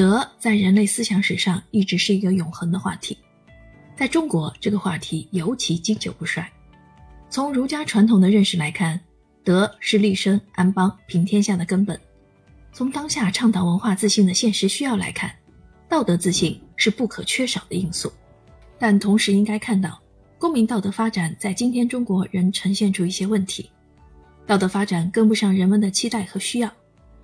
德在人类思想史上一直是一个永恒的话题，在中国这个话题尤其经久不衰。从儒家传统的认识来看，德是立身安邦平天下的根本；从当下倡导文化自信的现实需要来看，道德自信是不可缺少的因素。但同时应该看到，公民道德发展在今天中国仍呈现出一些问题，道德发展跟不上人们的期待和需要。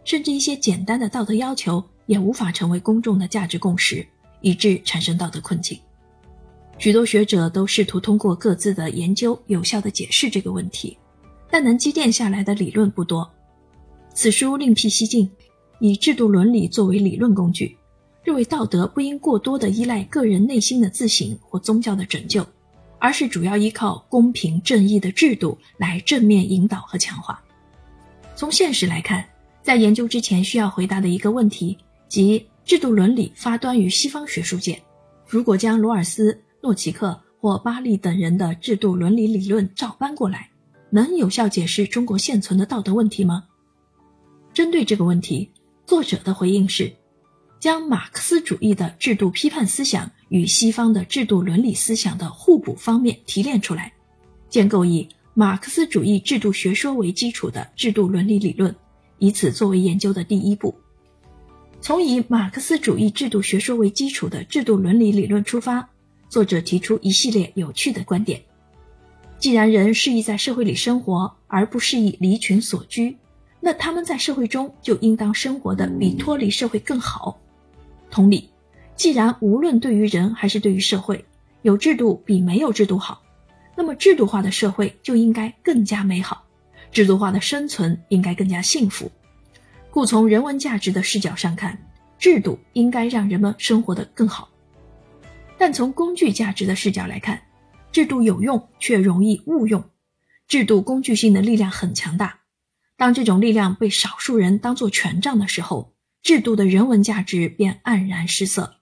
甚至一些简单的道德要求也无法成为公众的价值共识，以致产生道德困境。许多学者都试图通过各自的研究有效地解释这个问题，但能积淀下来的理论不多。此书另辟蹊径，以制度伦理作为理论工具，认为道德不应过多地依赖个人内心的自省或宗教的拯救，而是主要依靠公平正义的制度来正面引导和强化。从现实来看。在研究之前，需要回答的一个问题，即制度伦理发端于西方学术界。如果将罗尔斯、诺奇克或巴利等人的制度伦理理论照搬过来，能有效解释中国现存的道德问题吗？针对这个问题，作者的回应是：将马克思主义的制度批判思想与西方的制度伦理思想的互补方面提炼出来，建构以马克思主义制度学说为基础的制度伦理理论。以此作为研究的第一步，从以马克思主义制度学说为基础的制度伦理理论出发，作者提出一系列有趣的观点。既然人适宜在社会里生活，而不适宜离群所居，那他们在社会中就应当生活的比脱离社会更好。同理，既然无论对于人还是对于社会，有制度比没有制度好，那么制度化的社会就应该更加美好。制度化的生存应该更加幸福，故从人文价值的视角上看，制度应该让人们生活得更好。但从工具价值的视角来看，制度有用却容易误用，制度工具性的力量很强大。当这种力量被少数人当作权杖的时候，制度的人文价值便黯然失色，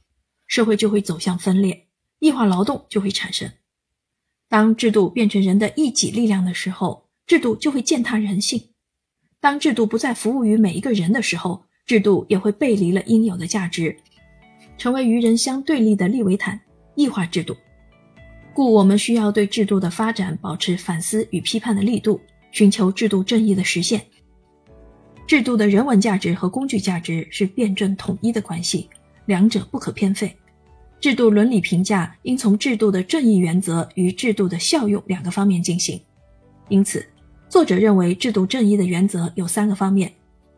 社会就会走向分裂，异化劳动就会产生。当制度变成人的一己力量的时候，制度就会践踏人性。当制度不再服务于每一个人的时候，制度也会背离了应有的价值，成为与人相对立的利维坦，异化制度。故我们需要对制度的发展保持反思与批判的力度，寻求制度正义的实现。制度的人文价值和工具价值是辩证统一的关系，两者不可偏废。制度伦理评价应从制度的正义原则与制度的效用两个方面进行。因此。作者认为，制度正义的原则有三个方面：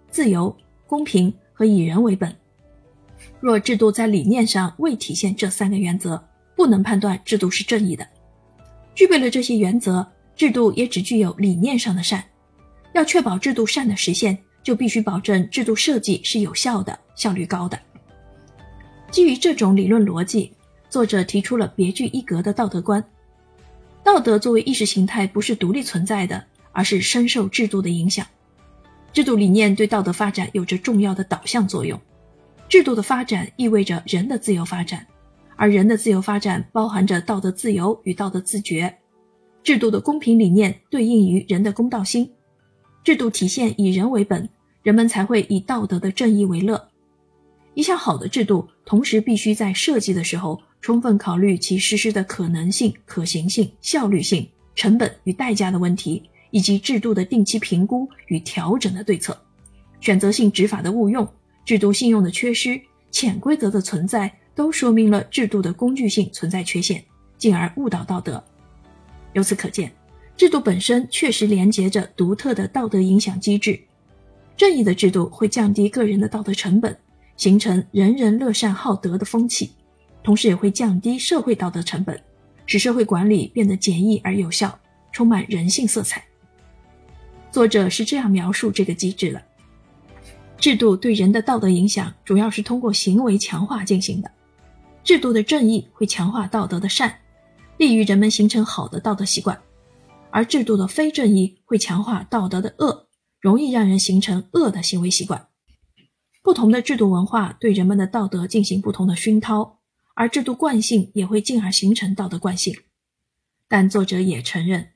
自由、公平和以人为本。若制度在理念上未体现这三个原则，不能判断制度是正义的。具备了这些原则，制度也只具有理念上的善。要确保制度善的实现，就必须保证制度设计是有效的、效率高的。基于这种理论逻辑，作者提出了别具一格的道德观：道德作为意识形态，不是独立存在的。而是深受制度的影响，制度理念对道德发展有着重要的导向作用。制度的发展意味着人的自由发展，而人的自由发展包含着道德自由与道德自觉。制度的公平理念对应于人的公道心，制度体现以人为本，人们才会以道德的正义为乐。一项好的制度，同时必须在设计的时候充分考虑其实施的可能性、可行性、效率性、成本与代价的问题。以及制度的定期评估与调整的对策，选择性执法的误用，制度信用的缺失，潜规则的存在，都说明了制度的工具性存在缺陷，进而误导道德。由此可见，制度本身确实连接着独特的道德影响机制。正义的制度会降低个人的道德成本，形成人人乐善好德的风气，同时也会降低社会道德成本，使社会管理变得简易而有效，充满人性色彩。作者是这样描述这个机制的：制度对人的道德影响主要是通过行为强化进行的。制度的正义会强化道德的善，利于人们形成好的道德习惯；而制度的非正义会强化道德的恶，容易让人形成恶的行为习惯。不同的制度文化对人们的道德进行不同的熏陶，而制度惯性也会进而形成道德惯性。但作者也承认。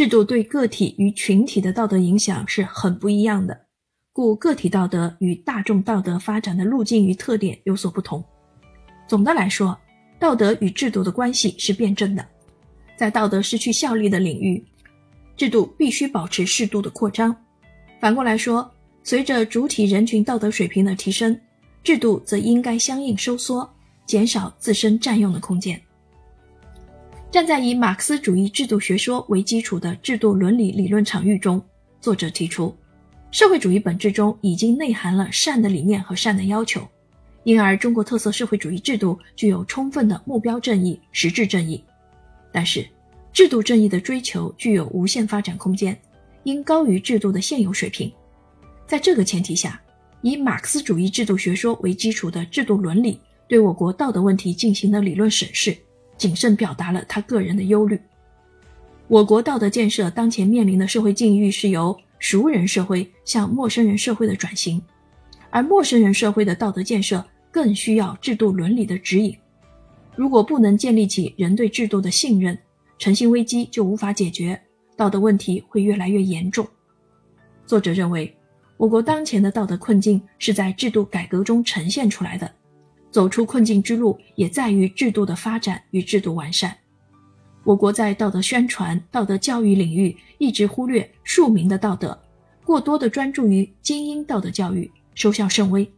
制度对个体与群体的道德影响是很不一样的，故个体道德与大众道德发展的路径与特点有所不同。总的来说，道德与制度的关系是辩证的。在道德失去效力的领域，制度必须保持适度的扩张；反过来说，随着主体人群道德水平的提升，制度则应该相应收缩，减少自身占用的空间。站在以马克思主义制度学说为基础的制度伦理理论场域中，作者提出，社会主义本质中已经内含了善的理念和善的要求，因而中国特色社会主义制度具有充分的目标正义、实质正义。但是，制度正义的追求具有无限发展空间，应高于制度的现有水平。在这个前提下，以马克思主义制度学说为基础的制度伦理对我国道德问题进行了理论审视。谨慎表达了他个人的忧虑。我国道德建设当前面临的社会境遇是由熟人社会向陌生人社会的转型，而陌生人社会的道德建设更需要制度伦理的指引。如果不能建立起人对制度的信任，诚信危机就无法解决，道德问题会越来越严重。作者认为，我国当前的道德困境是在制度改革中呈现出来的。走出困境之路，也在于制度的发展与制度完善。我国在道德宣传、道德教育领域一直忽略庶民的道德，过多的专注于精英道德教育，收效甚微。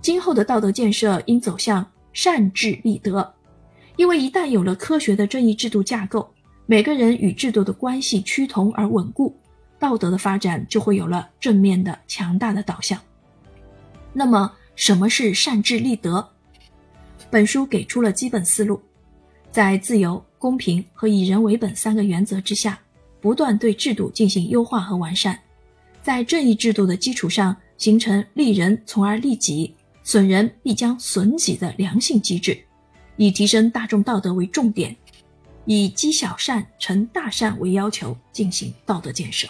今后的道德建设应走向善治立德，因为一旦有了科学的正义制度架构，每个人与制度的关系趋同而稳固，道德的发展就会有了正面的强大的导向。那么，什么是善治立德？本书给出了基本思路，在自由、公平和以人为本三个原则之下，不断对制度进行优化和完善，在正义制度的基础上形成利人从而利己、损人必将损己的良性机制，以提升大众道德为重点，以积小善成大善为要求进行道德建设。